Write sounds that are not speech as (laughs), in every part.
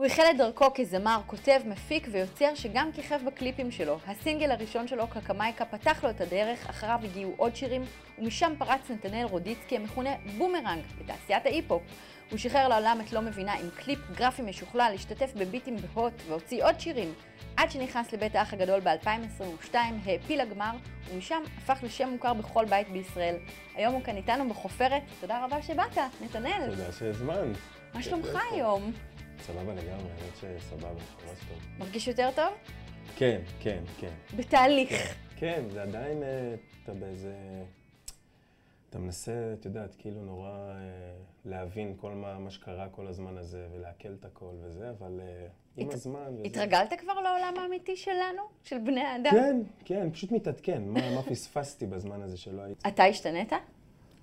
הוא החל את דרכו כזמר, כותב, מפיק ויוצר שגם כיכב בקליפים שלו. הסינגל הראשון שלו, קקמייקה, פתח לו את הדרך, אחריו הגיעו עוד שירים, ומשם פרץ נתנאל רודיצקי המכונה בומרנג בתעשיית ההיפ-הופ. הוא שחרר לעולם את לא מבינה עם קליפ גרפי משוכלל, השתתף בביטים בהוט והוציא עוד שירים. עד שנכנס לבית האח הגדול ב-2022, העפיל לגמר, ומשם הפך לשם מוכר בכל בית בישראל. היום הוא כאן איתנו בחופרת, תודה רבה שבאת, נתנאל. תודה שהזמנת. מה שלומך היום? סבבה לגמרי, האמת שסבבה, ממש טוב. מרגיש יותר טוב? כן, כן, כן. בתהליך. כן, זה עדיין, אה, אתה באיזה... אתה מנסה, את יודעת, כאילו נורא אה, להבין כל מה, מה שקרה כל הזמן הזה, ולעכל את הכל וזה, אבל אה, עם הת- הזמן... וזה- התרגלת כבר לעולם האמיתי שלנו? של בני האדם? כן, כן, פשוט מתעדכן. מה, מה פספסתי בזמן הזה שלא הייתי? אתה השתנית?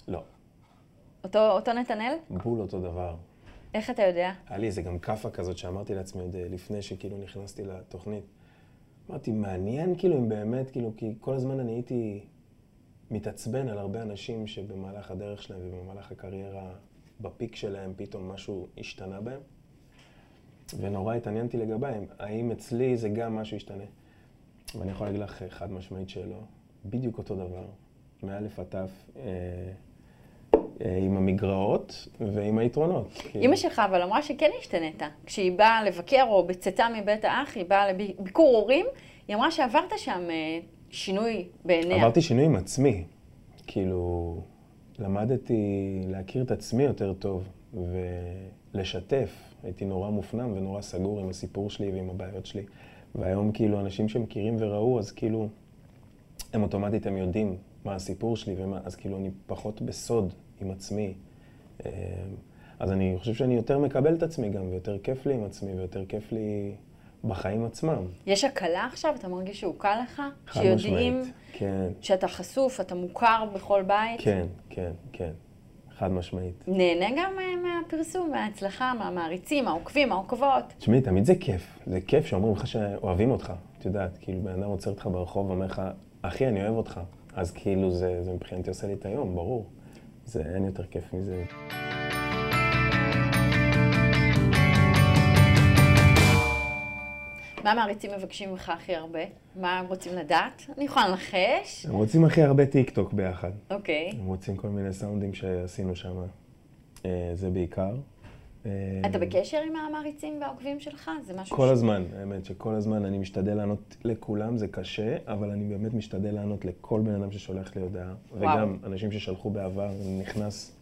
לא, אותו, אותו נתנאל? בול אותו דבר. איך אתה יודע? היה לי איזה גם כאפה כזאת שאמרתי לעצמי עוד אה, לפני שכאילו נכנסתי לתוכנית. אמרתי, מעניין כאילו אם באמת, כאילו, כי כל הזמן אני הייתי מתעצבן על הרבה אנשים שבמהלך הדרך שלהם ובמהלך הקריירה, בפיק שלהם, פתאום משהו השתנה בהם. ונורא התעניינתי לגביהם, האם אצלי זה גם משהו ישתנה. ואני יכול להגיד לך אה, חד משמעית שלא, בדיוק אותו דבר, מאלף עד אה, אה, עם המגרעות ועם היתרונות. כאילו. אימא שלך אבל אמרה שכן השתנית. כשהיא באה לבקר או בצאתה מבית האח, היא באה לביקור הורים, היא אמרה שעברת שם אה, שינוי בעיניה. עברתי שינוי עם עצמי. כאילו, למדתי להכיר את עצמי יותר טוב ולשתף. הייתי נורא מופנם ונורא סגור עם הסיפור שלי ועם הבעיות שלי. והיום כאילו אנשים שמכירים וראו, אז כאילו, הם אוטומטית, הם יודעים מה הסיפור שלי, ומה, אז כאילו אני פחות בסוד עם עצמי. אה, אז אני חושב שאני יותר מקבל את עצמי גם, ויותר כיף לי עם עצמי, ויותר כיף לי בחיים עצמם. יש הקלה עכשיו? אתה מרגיש שהוא קל לך? חד שיודעים משמעית. כן. שאתה חשוף, אתה מוכר בכל בית? כן, כן, כן. חד משמעית. נהנה גם אה, מהפרסום, מההצלחה, מהמעריצים, העוקבים, העוקבות. תשמעי, תמיד זה כיף. זה כיף שאומרים לך שאוהבים אותך. את יודעת, כאילו, בן אדם עוצר אותך ברחוב ואומר לך, אחי, אני אוהב אותך. אז כאילו, זה, זה מבחינתי עושה לי את היום, ברור. זה אין יותר כיף מזה. מה המעריצים מבקשים ממך הכי הרבה? מה הם רוצים לדעת? אני יכולה לנחש. הם רוצים הכי הרבה טיק טוק ביחד. אוקיי. הם רוצים כל מיני סאונדים שעשינו שם. אה, זה בעיקר. אה, אתה בקשר עם המעריצים והעוקבים שלך? זה משהו כל ש- הזמן, האמת שכל הזמן אני משתדל לענות לכולם, זה קשה, אבל אני באמת משתדל לענות לכל בן אדם ששולח לי הודעה. וגם אנשים ששלחו בעבר, אני נכנס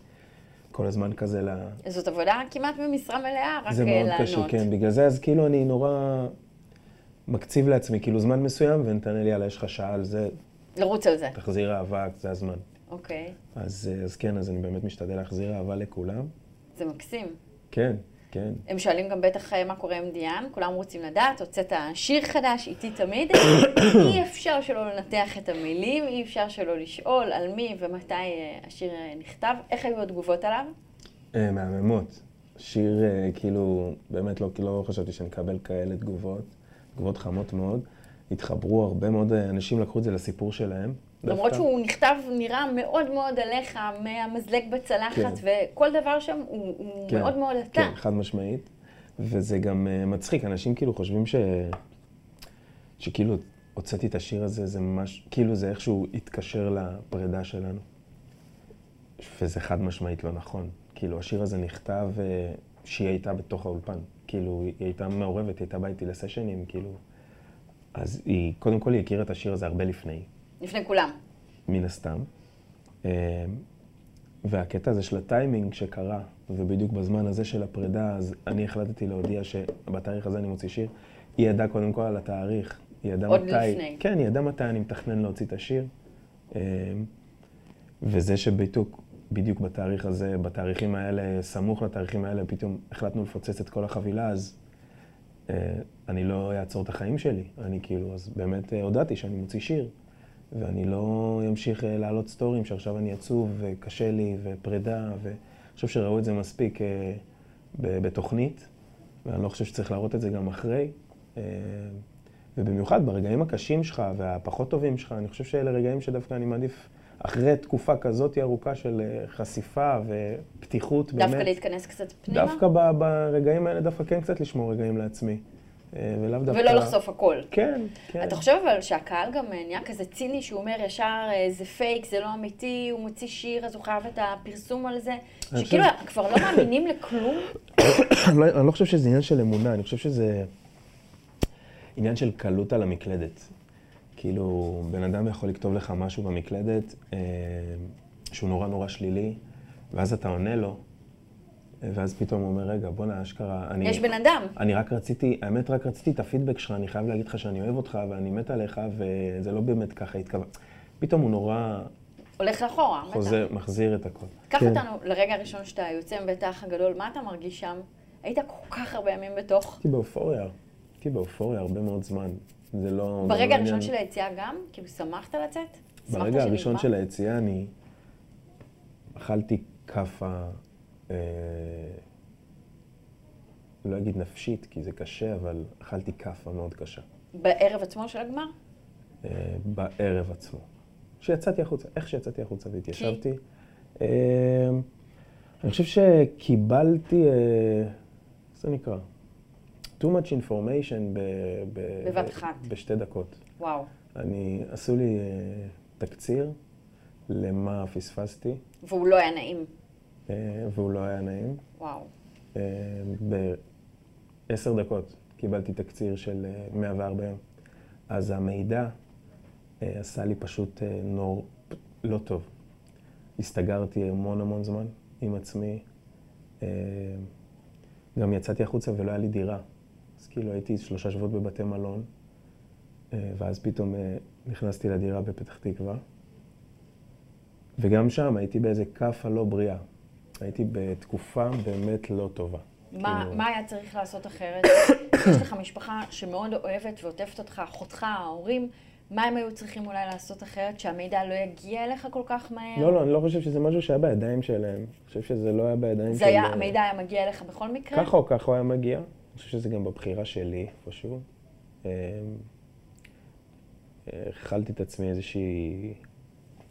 כל הזמן כזה ל... זאת עבודה כמעט במשרה מלאה, רק זה אה, מאוד לענות. קשה, כן. בגלל זה, אז כאילו אני נורא מקציב לעצמי, כאילו זמן מסוים, ונתן לי, יאללה, יש לך שעה על זה, לרוץ על זה. תחזיר אהבה, זה הזמן. אוקיי. אז, אה, אז כן, אז אני באמת משתדל להחזיר אהבה לכולם. זה מקסים. כן, כן. הם שואלים גם בטח אה, מה קורה עם דיאן, כולם רוצים לדעת, הוצאת שיר חדש, איתי תמיד. (coughs) אי אפשר שלא לנתח את המילים, אי אפשר שלא לשאול על מי ומתי אה, השיר אה, נכתב. איך היו התגובות עליו? מהממות. שיר, כאילו, באמת לא, לא חשבתי שנקבל כאלה תגובות. תגובות חמות מאוד. התחברו הרבה מאוד אה, אנשים, לקחו את זה לסיפור שלהם. למרות דווקא. שהוא נכתב, נראה מאוד מאוד עליך, מהמזלג בצלחת, כן. וכל דבר שם הוא, הוא כן, מאוד מאוד אתה. כן, חד משמעית. וזה גם uh, מצחיק, אנשים כאילו חושבים ש... שכאילו הוצאתי את השיר הזה, זה ממש, כאילו זה איכשהו התקשר לפרידה שלנו. וזה חד משמעית לא נכון. כאילו, השיר הזה נכתב uh, שהיא הייתה בתוך האולפן. כאילו, היא הייתה מעורבת, היא הייתה באה איתי לסשנים, כאילו... אז היא, קודם כל היא הכירה את השיר הזה הרבה לפני. לפני כולם. מן הסתם. אה, והקטע הזה של הטיימינג שקרה, ובדיוק בזמן הזה של הפרידה, אז אני החלטתי להודיע שבתאריך הזה אני מוציא שיר. היא ידעה קודם כל על התאריך. היא ידעה עוד מתי... לפני. כן, היא ידעה מתי אני מתכנן להוציא את השיר. אה, וזה שבדיוק בדיוק בתאריך הזה, בתאריכים האלה, סמוך לתאריכים האלה, פתאום החלטנו לפוצץ את כל החבילה, אז אני לא אעצור את החיים שלי. אני כאילו, אז באמת אה, הודעתי שאני מוציא שיר, ואני לא אמשיך אה, להעלות סטורים שעכשיו אני עצוב וקשה לי ופרידה, ואני חושב שראו את זה מספיק אה, בתוכנית, ואני לא חושב שצריך להראות את זה גם אחרי. אה, ובמיוחד ברגעים הקשים שלך והפחות טובים שלך, אני חושב שאלה רגעים שדווקא אני מעדיף, אחרי תקופה כזאת ארוכה של אה, חשיפה ופתיחות, באמת. דווקא להתכנס קצת פנימה? דווקא ב- ברגעים האלה, דווקא כן קצת לשמור רגעים לעצמי. אה, ולאו דווקא... ולא לחשוף הכל. כן, כן. אתה חושב אבל שהקהל גם אה, נהיה כזה ציני, שהוא אומר ישר זה פייק, זה לא אמיתי, הוא מוציא שיר, אז הוא חייב את הפרסום על זה? שכאילו כבר לא מאמינים לכלום? (coughs) לא- אני לא חושב שזה עניין של אמונה, אני חושב שזה עניין של קלות על המקלדת. כאילו, בן אדם יכול לכתוב לך משהו במקלדת אה, שהוא נורא נורא שלילי, ואז אתה עונה לו, ואז פתאום הוא אומר, רגע, בואנה, אשכרה, אני... יש בן אדם. אני רק רציתי, האמת, רק רציתי את הפידבק שלך, אני חייב להגיד לך שאני אוהב אותך ואני מת עליך, וזה לא באמת ככה התכוון. פתאום הוא נורא הולך לאחורה, בטח. חוזר, מחזיר את הכל. קח כן. אותנו לרגע הראשון שאתה יוצא מבית האח הגדול, מה אתה מרגיש שם? היית כל כך הרבה ימים בתוך. הייתי באופוריה, הייתי באופוריה הרבה מאוד זמן. זה לא... זה ברגע לא הראשון של היציאה גם? כאילו, שמחת לצאת? ברגע הראשון? של היציאה אני אכלתי כאפה, אה, לא אגיד נפשית, כי זה קשה, אבל אכלתי כאפה מאוד קשה. בערב עצמו של הגמר? אה, בערב עצמו. כשיצאתי החוצה, איך שיצאתי החוצה והתיישבתי. אה, אני חושב שקיבלתי, אה, איך זה נקרא? Too much information ב, ב, בבת אחת. בשתי דקות. וואו. אני, עשו לי אה, תקציר למה פספסתי, והוא לא היה נעים. אה, והוא לא היה נעים. וואו. אה, בעשר דקות קיבלתי תקציר של אה, 104 יום. אז המידע אה, עשה לי פשוט נור לא טוב. הסתגרתי המון המון זמן עם עצמי. אה, גם יצאתי החוצה ולא היה לי דירה. אז כאילו הייתי שלושה שבועות בבתי מלון, אה, ואז פתאום אה, נכנסתי לדירה בפתח תקווה. וגם שם הייתי באיזה כאפה לא בריאה. הייתי בתקופה באמת לא טובה. מה, כאילו- מה היה צריך לעשות אחרת? (coughs) יש לך משפחה שמאוד אוהבת ועוטפת אותך, אחותך, ההורים, מה הם היו צריכים אולי לעשות אחרת, שהמידע לא יגיע אליך כל כך מהר? לא, לא, אני לא חושב שזה משהו שהיה בידיים שלהם. אני חושב שזה לא היה בידיים של... זה היה, המידע היה מגיע אליך בכל מקרה? ככה או ככה הוא היה מגיע. אני חושב שזה גם בבחירה שלי, איפשהו. אמ, הכלתי את עצמי איזושהי...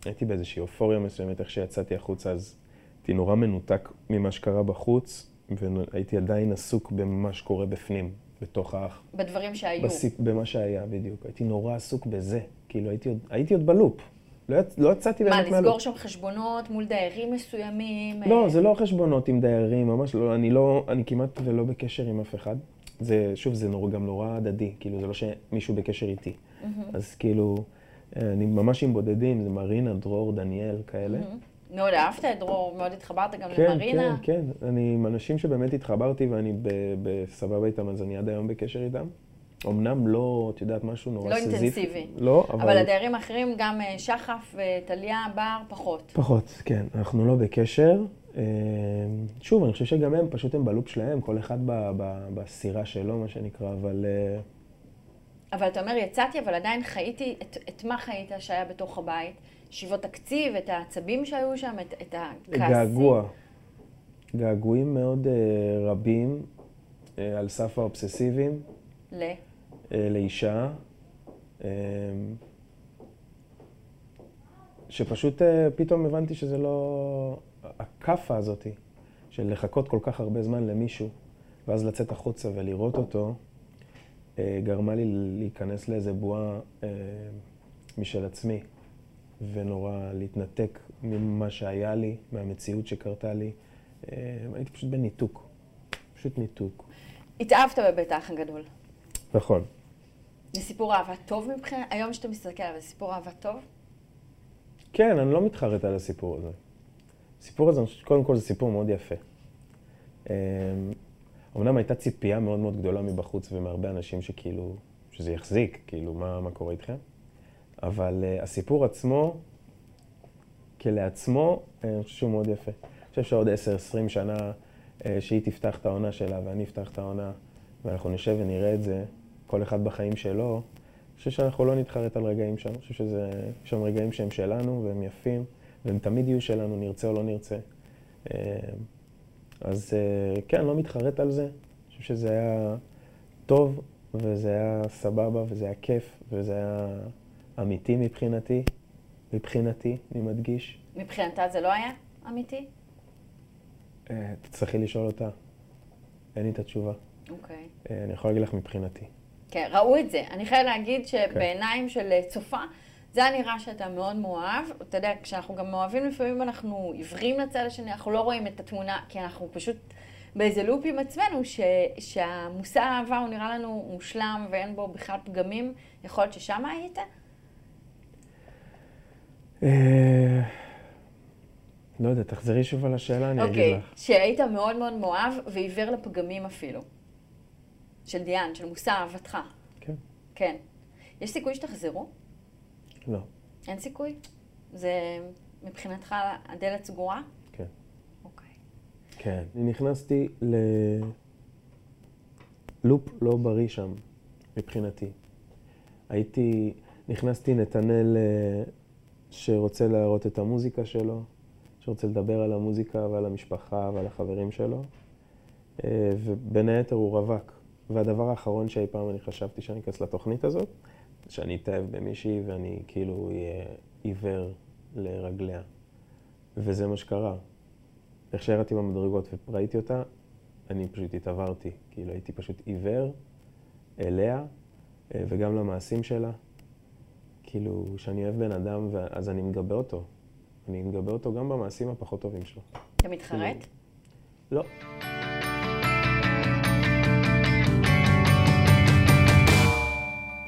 הייתי באיזושהי אופוריה מסוימת, איך שיצאתי החוצה, אז הייתי נורא מנותק ממה שקרה בחוץ, והייתי עדיין עסוק במה שקורה בפנים, בתוך האח. בדברים שהיו. בסיפ... במה שהיה, בדיוק. הייתי נורא עסוק בזה. כאילו, הייתי עוד, הייתי עוד בלופ. לא, יצ... לא יצאתי מה, באמת מהלופ. לסגור שם חשבונות מול דיירים מסוימים? לא, אה, זה לא חשבונות עם דיירים, ממש לא. אני לא, אני כמעט ולא בקשר עם אף אחד. זה, שוב, זה נורא, גם נורא הדדי. כאילו, זה לא שמישהו בקשר איתי. אז כאילו, אני ממש עם בודדים, זה מרינה, דרור, דניאל, כאלה. מאוד אהבת את דרור, מאוד התחברת גם כן, למרינה. כן, כן. אני עם אנשים שבאמת התחברתי ואני בסבבה איתם, אז אני עד היום בקשר איתם. אמנם לא, את יודעת, משהו נורא לא סיזיפי. אינטנסיבי. לא, אבל... אבל הדיירים האחרים, גם אה, שחף וטליה, בר, פחות. פחות, כן. אנחנו לא בקשר. אה, שוב, אני חושב שגם הם, פשוט הם בלופ שלהם, כל אחד ב- ב- בסירה שלו, מה שנקרא, אבל... אה, אבל אתה אומר, יצאתי, אבל עדיין חייתי, את, את מה חיית שהיה בתוך הבית? ישיבות תקציב, את העצבים שהיו שם, את, את הכעסים? געגוע. געגועים מאוד אה, רבים אה, על סף האובססיביים ל... אה, לאישה, אה, שפשוט אה, פתאום הבנתי שזה לא... הכאפה הזאתי, של לחכות כל כך הרבה זמן למישהו, ואז לצאת החוצה ולראות אותו, אה, גרמה לי להיכנס לאיזה בועה אה, משל עצמי, ונורא להתנתק ממה שהיה לי, מהמציאות שקרתה לי. אה, הייתי פשוט בניתוק, פשוט ניתוק. התאהבת בבית האח הגדול. נכון. זה סיפור אהבה טוב מבחינת, היום שאתה מסתכל עליו, זה סיפור אהבה טוב? כן, אני לא מתחרט על הסיפור הזה. הסיפור הזה, אני חושב שקודם כל זה סיפור מאוד יפה. אמ, אמנם הייתה ציפייה מאוד מאוד גדולה מבחוץ ומהרבה אנשים שכאילו, שזה יחזיק, כאילו, מה, מה קורה איתכם? אבל uh, הסיפור עצמו, כשלעצמו, אה, אני חושב שהוא מאוד יפה. אני חושב שעוד 10-20 שנה, uh, שהיא תפתח את העונה שלה ואני אפתח את העונה, ואנחנו נשב ונראה את זה, כל אחד בחיים שלו, אני חושב שאנחנו לא נתחרט על רגעים שם. אני חושב שזה, יש שם רגעים שהם שלנו והם יפים, והם תמיד יהיו שלנו, נרצה או לא נרצה. אה, אז אה, כן, לא מתחרט על זה. אני חושב שזה היה טוב, וזה היה סבבה, וזה היה כיף, וזה היה אמיתי מבחינתי. מבחינתי, אני מדגיש. מבחינתה זה לא היה אמיתי? אה, תצטרכי לשאול אותה. אין לי את התשובה. אוקיי. אה, אני יכול להגיד לך מבחינתי. כן, ראו את זה. אני חייבת להגיד שבעיניים של אה, צופה, זה היה נראה שאתה מאוד מאוהב. אתה יודע, כשאנחנו גם מאוהבים, לפעמים אנחנו עיוורים לצד השני, אנחנו לא רואים את התמונה, כי אנחנו פשוט באיזה לופ עם עצמנו, ש, שהמושא האהבה הוא נראה לנו מושלם ואין בו בכלל פגמים. יכול להיות ששם היית? אה, לא יודע, תחזרי שוב על השאלה, אני אגיד אוקיי, לך. שהיית מאוד מאוד מאוהב ועיוור לפגמים אפילו. של דיאן, של מושא אהבתך. כן. כן. יש סיכוי שתחזרו? לא, אין סיכוי? זה מבחינתך הדלת סגורה? כן. אוקיי. כן. אני נכנסתי ללופ לא בריא שם, מבחינתי. הייתי, נכנסתי נתנאל אה, שרוצה להראות את המוזיקה שלו, שרוצה לדבר על המוזיקה ועל המשפחה ועל החברים שלו, אה, ובין היתר הוא רווק. והדבר האחרון שאי פעם אני חשבתי שאני אכנס לתוכנית הזאת, שאני אתאהב במישהי ואני כאילו אהיה עיוור לרגליה. וזה מה שקרה. איך שירדתי במדרגות וראיתי אותה, אני פשוט התעברתי. כאילו הייתי פשוט עיוור אליה אה, וגם למעשים שלה. כאילו, כשאני אוהב בן אדם, אז אני מגבה אותו. אני מגבה אותו גם במעשים הפחות טובים שלו. אתה מתחרט? לא.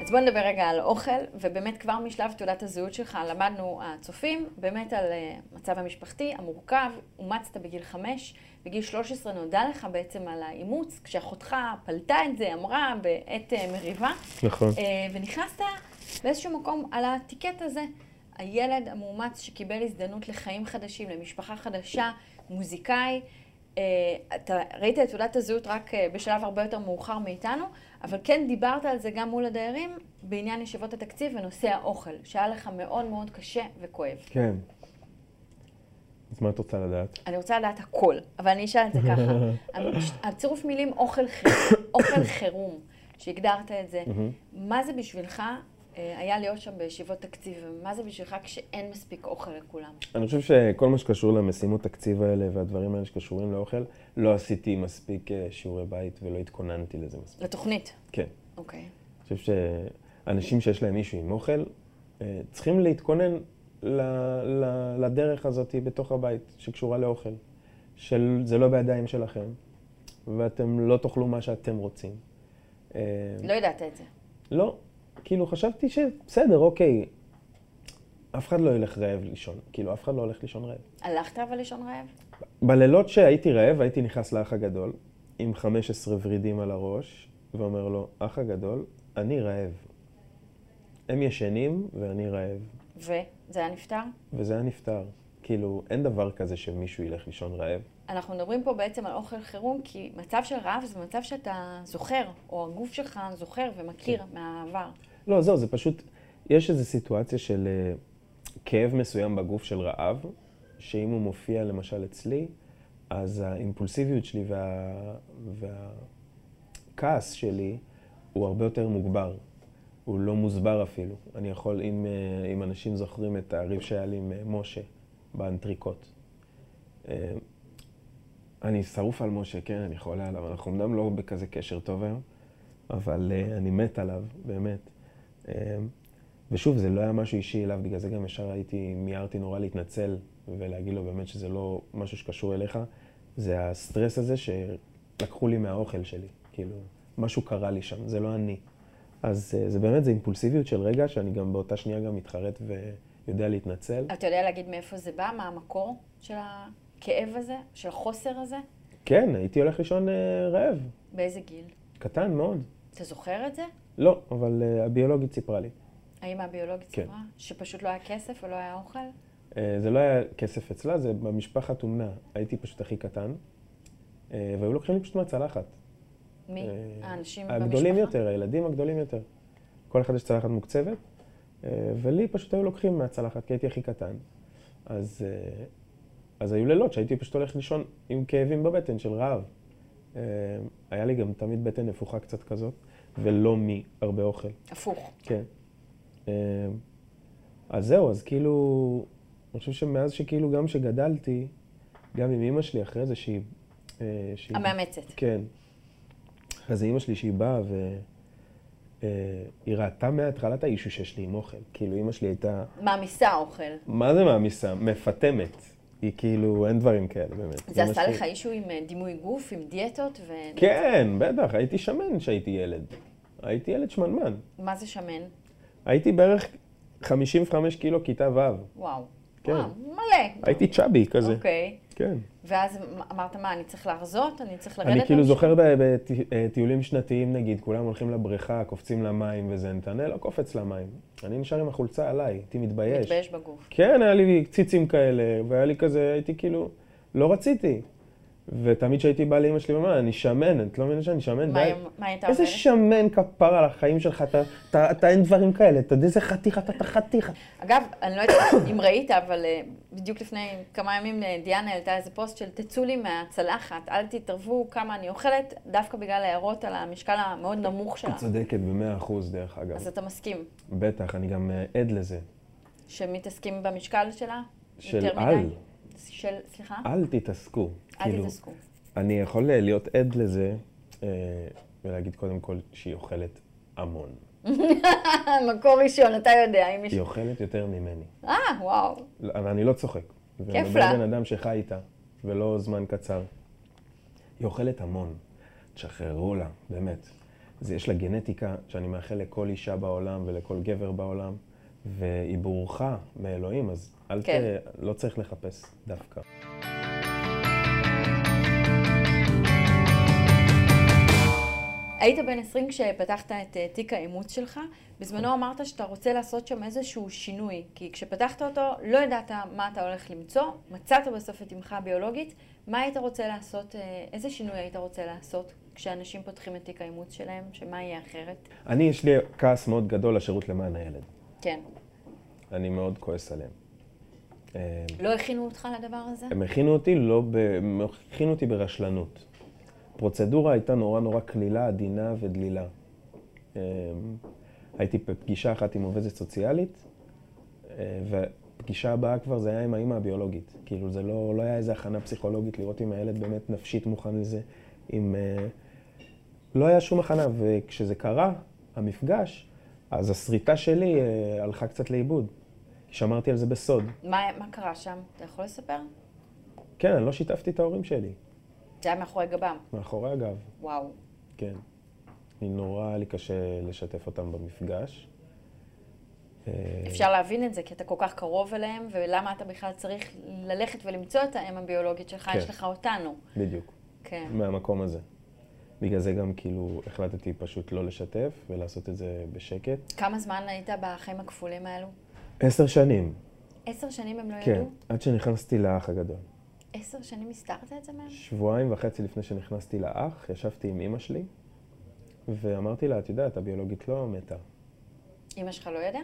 אז בוא נדבר רגע על אוכל, ובאמת כבר משלב תעודת הזהות שלך למדנו הצופים, באמת על uh, מצב המשפחתי המורכב, אומצת בגיל חמש, בגיל 13 נודע לך בעצם על האימוץ, כשאחותך פלטה את זה, אמרה בעת uh, מריבה, נכון. uh, ונכנסת באיזשהו מקום על הטיקט הזה. הילד המאומץ שקיבל הזדמנות לחיים חדשים, למשפחה חדשה, מוזיקאי. אתה ראית את תעודת הזהות רק בשלב הרבה יותר מאוחר מאיתנו, אבל כן דיברת על זה גם מול הדיירים בעניין ישיבות התקציב ונושא האוכל, שהיה לך מאוד מאוד קשה וכואב. כן. אז מה את רוצה לדעת? אני רוצה לדעת הכל, אבל אני אשאל את זה ככה. (laughs) הצירוף מילים אוכל, חירום, שהגדרת את זה, מה זה בשבילך היה להיות שם בישיבות תקציב, ומה זה בשבילך כשאין מספיק אוכל לכולם? אני חושב שכל מה שקשור למשימות תקציב האלה והדברים האלה שקשורים לאוכל, לא עשיתי מספיק אה, שיעורי בית ולא התכוננתי לזה מספיק. לתוכנית. כן. אוקיי. אני חושב שאנשים שיש להם מישהו עם אוכל, אה, צריכים להתכונן ל, ל, לדרך הזאת בתוך הבית, שקשורה לאוכל. של, זה לא בידיים שלכם, ואתם לא תאכלו מה שאתם רוצים. אה, לא ידעת את זה. לא, כאילו חשבתי שבסדר, אוקיי, אף אחד לא ילך רעב לישון. כאילו, אף אחד לא הולך לישון רעב. הלכת אבל לישון רעב? בלילות שהייתי רעב, הייתי נכנס לאח הגדול, עם 15 ורידים על הראש, ואומר לו, אח הגדול, אני רעב. הם ישנים ואני רעב. וזה היה נפתר? וזה היה נפתר. כאילו, אין דבר כזה שמישהו ילך לישון רעב. אנחנו מדברים פה בעצם על אוכל חירום, כי מצב של רעב זה מצב שאתה זוכר, או הגוף שלך זוכר ומכיר כן. מהעבר. לא, זהו, זה פשוט, יש איזו סיטואציה של uh, כאב מסוים בגוף של רעב, שאם הוא מופיע למשל אצלי, אז האימפולסיביות שלי וה... והכעס שלי הוא הרבה יותר מוגבר. הוא לא מוסבר אפילו. אני יכול, אם, uh, אם אנשים זוכרים את הריב שהיה לי עם uh, משה באנטריקוט. אני שרוף על משה, כן, אני חולה עליו. אנחנו אמנם לא בכזה קשר טוב היום, אבל uh, אני מת עליו, באמת. Uh, ושוב, זה לא היה משהו אישי אליו, בגלל זה גם ישר הייתי, מיהרתי נורא להתנצל ולהגיד לו באמת שזה לא משהו שקשור אליך. זה הסטרס הזה שלקחו לי מהאוכל שלי. כאילו, משהו קרה לי שם, זה לא אני. אז uh, זה באמת, זה אימפולסיביות של רגע, שאני גם באותה שנייה גם מתחרט ויודע להתנצל. אתה יודע להגיד מאיפה זה בא? מה המקור של הכאב הזה? של החוסר הזה? כן, הייתי הולך לישון uh, רעב. באיזה גיל? קטן מאוד. אתה זוכר את זה? לא, אבל uh, הביולוגית סיפרה לי. האמא הביולוגית כן. סיפרה? שפשוט לא היה כסף ולא היה אוכל? Uh, זה לא היה כסף אצלה, זה במשפחת אומנה. הייתי פשוט הכי קטן, uh, והיו לוקחים לי פשוט מהצלחת. מי? אה, האנשים הגדולים במשפחה? יותר, הילדים הגדולים יותר. כל אחד יש צלחת מוקצבת, ולי פשוט היו לוקחים מהצלחת, כי הייתי הכי קטן. אז, אז היו לילות שהייתי פשוט הולך לישון עם כאבים בבטן של רעב. אה, היה לי גם תמיד בטן נפוחה קצת כזאת, ולא מהרבה אוכל. הפוך. כן. אה, אז זהו, אז כאילו, אני חושב שמאז שכאילו גם שגדלתי, גם עם אימא שלי אחרי זה שהיא... אה, שהיא המאמצת. כן. אחרי זה אימא שלי שהיא באה והיא ראתה מההתחלה את האישו שיש לי עם אוכל. כאילו, אימא שלי הייתה, מעמיסה אוכל. מה זה מעמיסה? מפטמת. היא כאילו, אין דברים כאלה, באמת. זה עשה לך אישו עם אה, דימוי גוף, עם דיאטות? ו... כן, בטח, הייתי שמן כשהייתי ילד. הייתי ילד שמנמן. מה זה שמן? הייתי בערך 55 קילו כיתה ו'. וואו. כן. וואו, מלא. הייתי צ'אבי כזה. אוקיי. כן. ואז אמרת, מה, אני צריך להרזות? אני צריך לרדת? אני כאילו במשקל?" זוכר בטיולים שנתיים, נגיד, כולם הולכים לבריכה, קופצים למים וזה, נתנאל לא קופץ למים. אני נשאר עם החולצה עליי, הייתי מתבייש. מתבייש בגוף. כן, היה לי ציצים כאלה, והיה לי כזה, הייתי כאילו, לא רציתי. ותמיד כשהייתי בא לאמא שלי, ואומר, אני שמן, את לא מבינה שאני שמן? מה די." היא- מה הייתה איזה אומרת? שמן כפר על החיים שלך, אתה- אין דברים כאלה, אתה יודע איזה חתיך, אתה חתיך. אגב, אני לא יודעת (coughs) אם ראית, אבל אה, בדיוק לפני כמה ימים אה, דיאנה העלתה איזה פוסט של תצאו לי מהצלחת, אל תתערבו כמה אני אוכלת, דווקא בגלל ההערות על המשקל המאוד נמוך שלה. את צודקת במאה אחוז, דרך אגב. אז אתה מסכים בטח, אני גם אה, עד לזה. שמתעסקים במשקל שלה? של אל. של, סליחה? אל תתעסקו. כאילו. אני יכול להיות עד לזה, אה, ולהגיד קודם כל שהיא אוכלת המון. (laughs) מקור ראשון, אתה יודע, אם היא מישהו... אוכלת יותר ממני. אה, וואו. אבל אני לא צוחק. כיף ואני לה. בן אדם שחי איתה, ולא זמן קצר. היא אוכלת המון. תשחררו לה, באמת. אז יש לה גנטיקה שאני מאחל לכל אישה בעולם ולכל גבר בעולם, והיא בורחה מאלוהים, אז אל כן. ת... לא צריך לחפש דווקא. היית בן 20 כשפתחת את אה, תיק האימוץ שלך. בזמנו אמרת שאתה רוצה לעשות שם איזשהו שינוי, כי כשפתחת אותו לא ידעת מה אתה הולך למצוא, מצאת בסוף את אמך הביולוגית. מה היית רוצה לעשות, אה, איזה שינוי היית רוצה לעשות כשאנשים פותחים את תיק האימוץ שלהם, שמה יהיה אחרת? אני, יש לי כעס מאוד גדול לשירות למען הילד. כן. אני מאוד כועס עליהם. אה, לא הכינו אותך לדבר הזה? הם הכינו אותי, לא ב... הם הכינו אותי ברשלנות. הפרוצדורה הייתה נורא נורא קלילה, עדינה ודלילה. אה, הייתי בפגישה אחת עם עובדת סוציאלית, אה, והפגישה הבאה כבר זה היה עם האימא הביולוגית. כאילו זה לא, לא היה איזו הכנה פסיכולוגית לראות אם הילד באמת נפשית מוכן לזה. אם... אה, לא היה שום הכנה, וכשזה קרה, המפגש, אז הסריטה שלי אה, הלכה קצת לאיבוד. שמרתי על זה בסוד. מה, מה קרה שם? אתה יכול לספר? כן, אני לא שיתפתי את ההורים שלי, זה היה מאחורי גבם. מאחורי הגב, וואו. כן. אני נורא היה לי קשה לשתף אותם במפגש. אה, אפשר להבין את זה, כי אתה כל כך קרוב אליהם, ולמה אתה בכלל צריך ללכת ולמצוא את האם הביולוגית שלך, כן. יש לך אותנו. בדיוק, כן. מהמקום הזה. בגלל זה גם כאילו החלטתי פשוט לא לשתף ולעשות את זה בשקט. כמה זמן היית בחיים הכפולים האלו? עשר שנים, עשר שנים הם לא כן, ידעו? עד שנכנסתי לאח הגדול. עשר שנים הסתרת את זה מהם? שבועיים וחצי לפני שנכנסתי לאח, ישבתי עם אימא שלי, ואמרתי לה, את יודעת, הביולוגית לא מתה. אמא שלך לא ידע?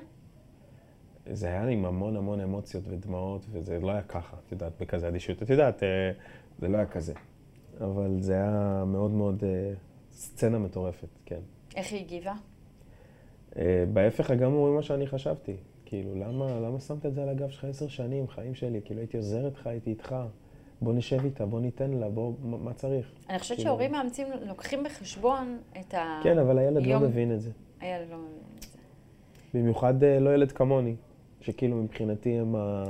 זה היה עם המון המון אמוציות ודמעות, וזה לא היה ככה, את יודעת, בכזה אדישות. את יודעת, אה, זה לא היה כזה. אבל זה היה מאוד מאוד אה, סצנה מטורפת, כן. איך היא הגיבה? אה, בהפך הגמור ממה שאני חשבתי. כאילו, למה, למה שמת את זה על הגב שלך עשר שנים, חיים שלי? כאילו, הייתי עוזר איתך, הייתי איתך. בוא נשב איתה, בוא ניתן לה, בוא, מה, מה צריך? אני חושבת כאילו- שהורים מאמצים לוקחים בחשבון את ה... כן, אבל הילד לא היום- מבין את זה. הילד לא מבין את זה. במיוחד אה, לא ילד כמוני, שכאילו מבחינתי הם ה...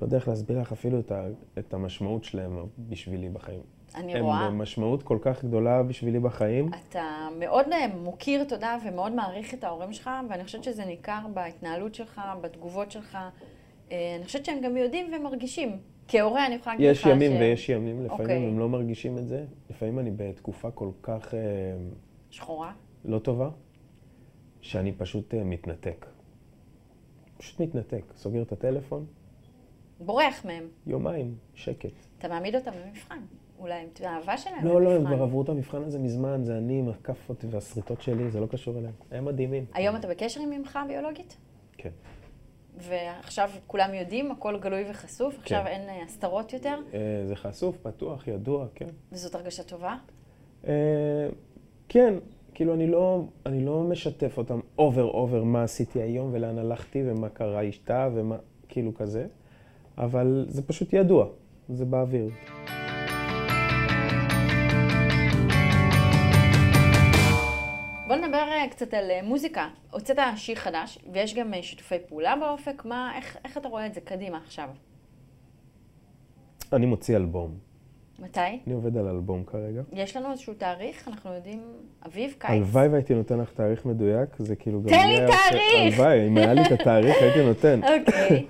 לא יודע איך להסביר לך אפילו את, ה... את המשמעות שלהם בשבילי בחיים. אני הם רואה. משמעות כל כך גדולה בשבילי בחיים. אתה מאוד אה, מוקיר תודה ומאוד מעריך את ההורים שלך, ואני חושבת שזה ניכר בהתנהלות שלך, בתגובות שלך. אה, אני חושבת שהם גם יודעים ומרגישים. כהורה אני יכולה להגיד לך יש ש... ימים ויש ימים, לפעמים אוקיי. הם לא מרגישים את זה. לפעמים אני בתקופה כל כך אה, שחורה? לא טובה, שאני פשוט אה, מתנתק. פשוט מתנתק. סוגר את הטלפון, בורח מהם. יומיים, שקט. אתה מעמיד אותם במבחן. אולי את האהבה שלהם לא, לא, הם. כבר עברו את המבחן הזה מזמן, זה אני עם הכאפות והשריטות שלי, זה לא קשור אליהם. הם מדהימים. היום אתה בקשר עם אמך הביולוגית? כן. ועכשיו כולם יודעים, הכל גלוי וחשוף, עכשיו כן. אין אה, הסתרות יותר, אה, זה חשוף, פתוח, ידוע, כן. וזאת הרגשה טובה. אה, כן, כאילו אני לא, אני לא משתף אותם over over מה עשיתי היום ולאן הלכתי ומה קרה איתה ומה, כאילו כזה, אבל זה פשוט ידוע, זה באוויר. קצת על אה, מוזיקה. הוצאת שיר חדש, ויש גם אה, שיתופי פעולה באופק. מה, איך, איך אתה רואה את זה קדימה עכשיו? אני מוציא אלבום. מתי? אני עובד על אלבום כרגע. יש לנו איזשהו תאריך? אנחנו יודעים, אביב, קיץ? הלוואי והייתי נותן לך תאריך מדויק, זה כאילו גם... תן לי תאריך! הלוואי, אם היה לי את התאריך הייתי נותן. (laughs) אוקיי.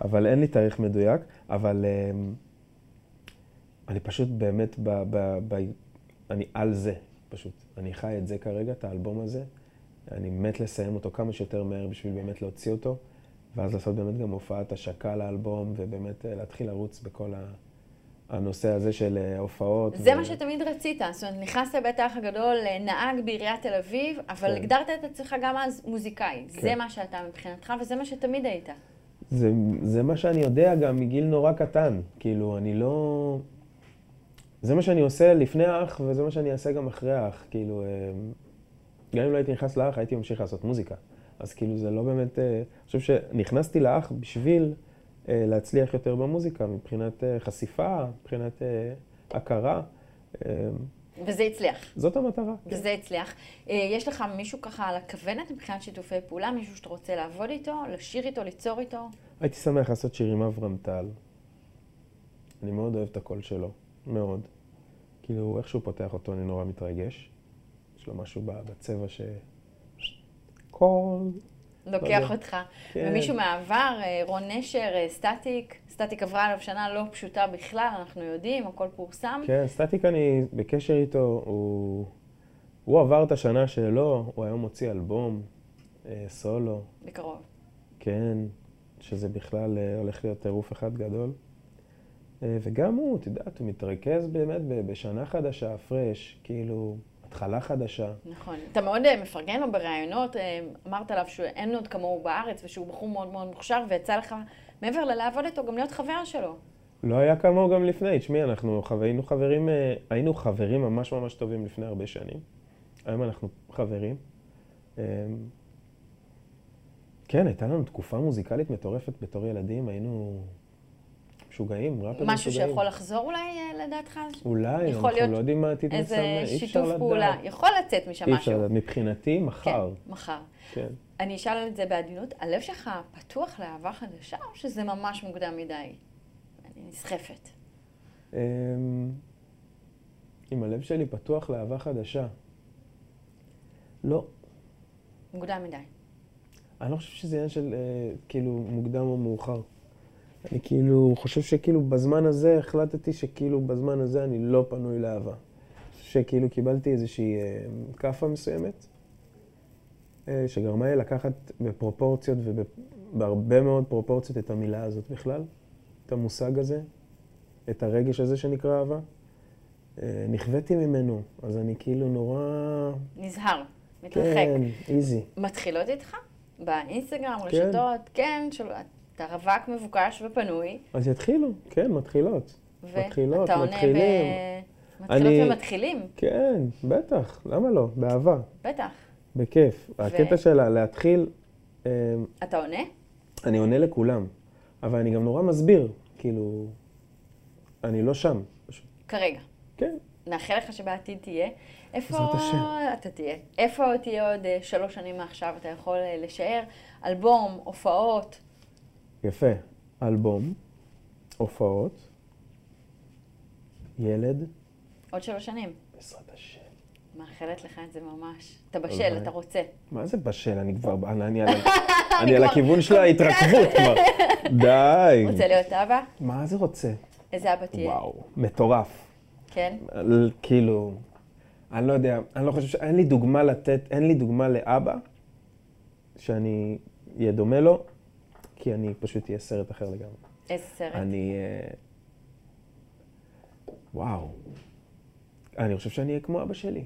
אבל אין לי תאריך מדויק, אבל אמ, אני פשוט באמת, ב, ב, ב, אני על זה, פשוט. אני חי את זה כרגע, את האלבום הזה. אני מת לסיים אותו כמה שיותר מהר בשביל באמת להוציא אותו, ואז לעשות באמת גם הופעת השקה לאלבום, ובאמת אה, להתחיל לרוץ בכל ה, הנושא הזה של אה, הופעות. זה ו- מה שתמיד רצית. זאת אומרת, נכנסת לבית האח הגדול, אה, נהג בעיריית תל אביב, אבל כן. הגדרת את עצמך גם אז מוזיקאי. זה כן. מה שאתה מבחינתך, וזה מה שתמיד היית. זה, זה מה שאני יודע גם מגיל נורא קטן. כאילו, אני לא... זה מה שאני עושה לפני האח, וזה מה שאני אעשה גם אחרי האח. כאילו, אה, גם אם לא הייתי נכנס לאח, הייתי ממשיך לעשות מוזיקה. אז כאילו, זה לא באמת... אה, אני חושב שנכנסתי לאח בשביל אה, להצליח יותר במוזיקה, מבחינת חשיפה, מבחינת הכרה. וזה הצליח. זאת המטרה. וזה הצליח. אה, יש לך מישהו ככה על הכוונת מבחינת שיתופי פעולה? מישהו שאתה רוצה לעבוד איתו, לשיר איתו, ליצור איתו? הייתי שמח לעשות שיר עם אברהם טל. אני מאוד אוהב את הקול שלו, מאוד. כאילו, איך שהוא פותח אותו, אני נורא מתרגש. יש לו משהו בצבע ש... קול. לוקח יודע. אותך. כן. ומישהו מהעבר, אה, רון נשר, אה, סטטיק, סטטיק עברה עליו שנה לא פשוטה בכלל, אנחנו יודעים, הכל פורסם. כן, סטטיק אני בקשר איתו, הוא... הוא עבר את השנה שלו, הוא היום מוציא אלבום, אה, סולו, בקרוב. כן, שזה בכלל אה, הולך להיות טירוף אחד גדול. אה, וגם הוא, את יודעת, הוא מתרכז באמת בשנה חדשה, פרש, כאילו, התחלה חדשה. נכון. אתה מאוד אה, מפרגן לו בראיונות, אה, אמרת עליו שאין עוד כמוהו בארץ ושהוא בחור מאוד מאוד מוכשר, ויצא לך, מעבר ללעבוד איתו, גם להיות חבר שלו. לא היה כמוהו גם לפני, תשמעי, אנחנו היינו חברים, היינו חברים ממש ממש טובים לפני הרבה שנים. היום אנחנו חברים. כן, הייתה לנו תקופה מוזיקלית מטורפת בתור ילדים, היינו משוגעים, משהו משוגעים. שיכול לחזור אולי, אה, לדעתך? אולי, אנחנו להיות לא יודעים מה העתיד איזה מסמן, אי אפשר שיתוף לדעת. פעולה. יכול לצאת משם אי משהו. אפשר לדעת, מבחינתי, מחר. כן, מחר. כן. אני אשאל את זה בעדינות, הלב שלך פתוח לאהבה חדשה, או שזה ממש מוקדם מדי? אני נסחפת. אמ, אם הלב שלי פתוח לאהבה חדשה. לא, מוקדם מדי. אני לא חושב שזה עניין של אה, כאילו מוקדם או מאוחר. אני כאילו חושב שכאילו בזמן הזה החלטתי שכאילו בזמן הזה אני לא פנוי לאהבה. שכאילו קיבלתי איזושהי אה, כאפה מסוימת, אה, שגרמה לי לקחת בפרופורציות ובהרבה מאוד פרופורציות את המילה הזאת בכלל, את המושג הזה, את הרגש הזה שנקרא אהבה. אה, נכוויתי ממנו, אז אני כאילו נורא... נזהר, מתרחק. כן, איזי. מתחילות איתך? באינסטגרם, כן. רשתות, כן, של... אתה רווק מבוקש ופנוי, אז יתחילו, כן, מתחילות. מתחילות, ואתה עונה מתחילים. ב... מתחילות אני- ומתחילים, כן, בטח, למה לא? באהבה, בטח. בכיף. הקטע שלה להתחיל, אה, אתה עונה? אני עונה לכולם, אבל אני גם נורא מסביר, כאילו, אני לא שם, פשוט. כרגע. כן, נאחל לך שבעתיד תהיה. איפה. אתה תהיה? איפה תהיה עוד אה, שלוש שנים מעכשיו? אתה יכול אה, לשער? אלבום, הופעות, יפה. אלבום, הופעות, ילד, עוד שלוש שנים. בעזרת השם. מאחלת לך את זה ממש. אתה בשל. אתה רוצה. מה זה בשל? אני כבר, אני, אני, על, (laughs) הכיוון של ההתרכבות כבר. די. רוצה להיות אבא? מה זה רוצה? איזה אבא תהיה? וואו, מטורף. כן? כאילו, אני לא יודע, אני לא חושב ש... אין לי דוגמה לתת, אין לי דוגמה לאבא שאני אהיה דומה לו, כי אני פשוט אהיה סרט אחר לגמרי. איזה סרט? אני... אה, וואו. אני חושב שאני אהיה כמו אבא שלי.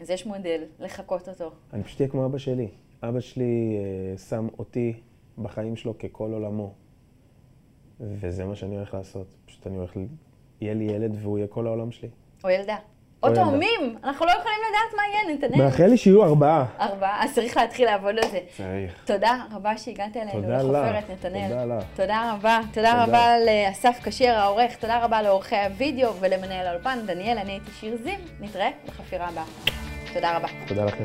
אז יש מודל לחקות אותו. אני פשוט אהיה כמו אבא שלי. אבא שלי אה, שם אותי בחיים שלו ככל עולמו. וזה מה שאני הולך לעשות. פשוט אני הולך, יהיה לי ילד והוא יהיה כל העולם שלי. או ילדה. או או. תאומים, אנחנו לא יכולים לדעת מה יהיה, נתנאל. מאחל לי שיהיו ארבעה. ארבעה, אז צריך להתחיל לעבוד על זה. צריך. תודה רבה שהגעת אלינו לחופרת. נתנאל. תודה לך. תודה רבה. תודה תודה. רבה לאסף כשר העורך, תודה רבה לעורכי הוידאו ולמנהל האולפן, דניאל, אני הייתי שיר זיו, נתראה בחפירה הבאה. תודה רבה. תודה לכם.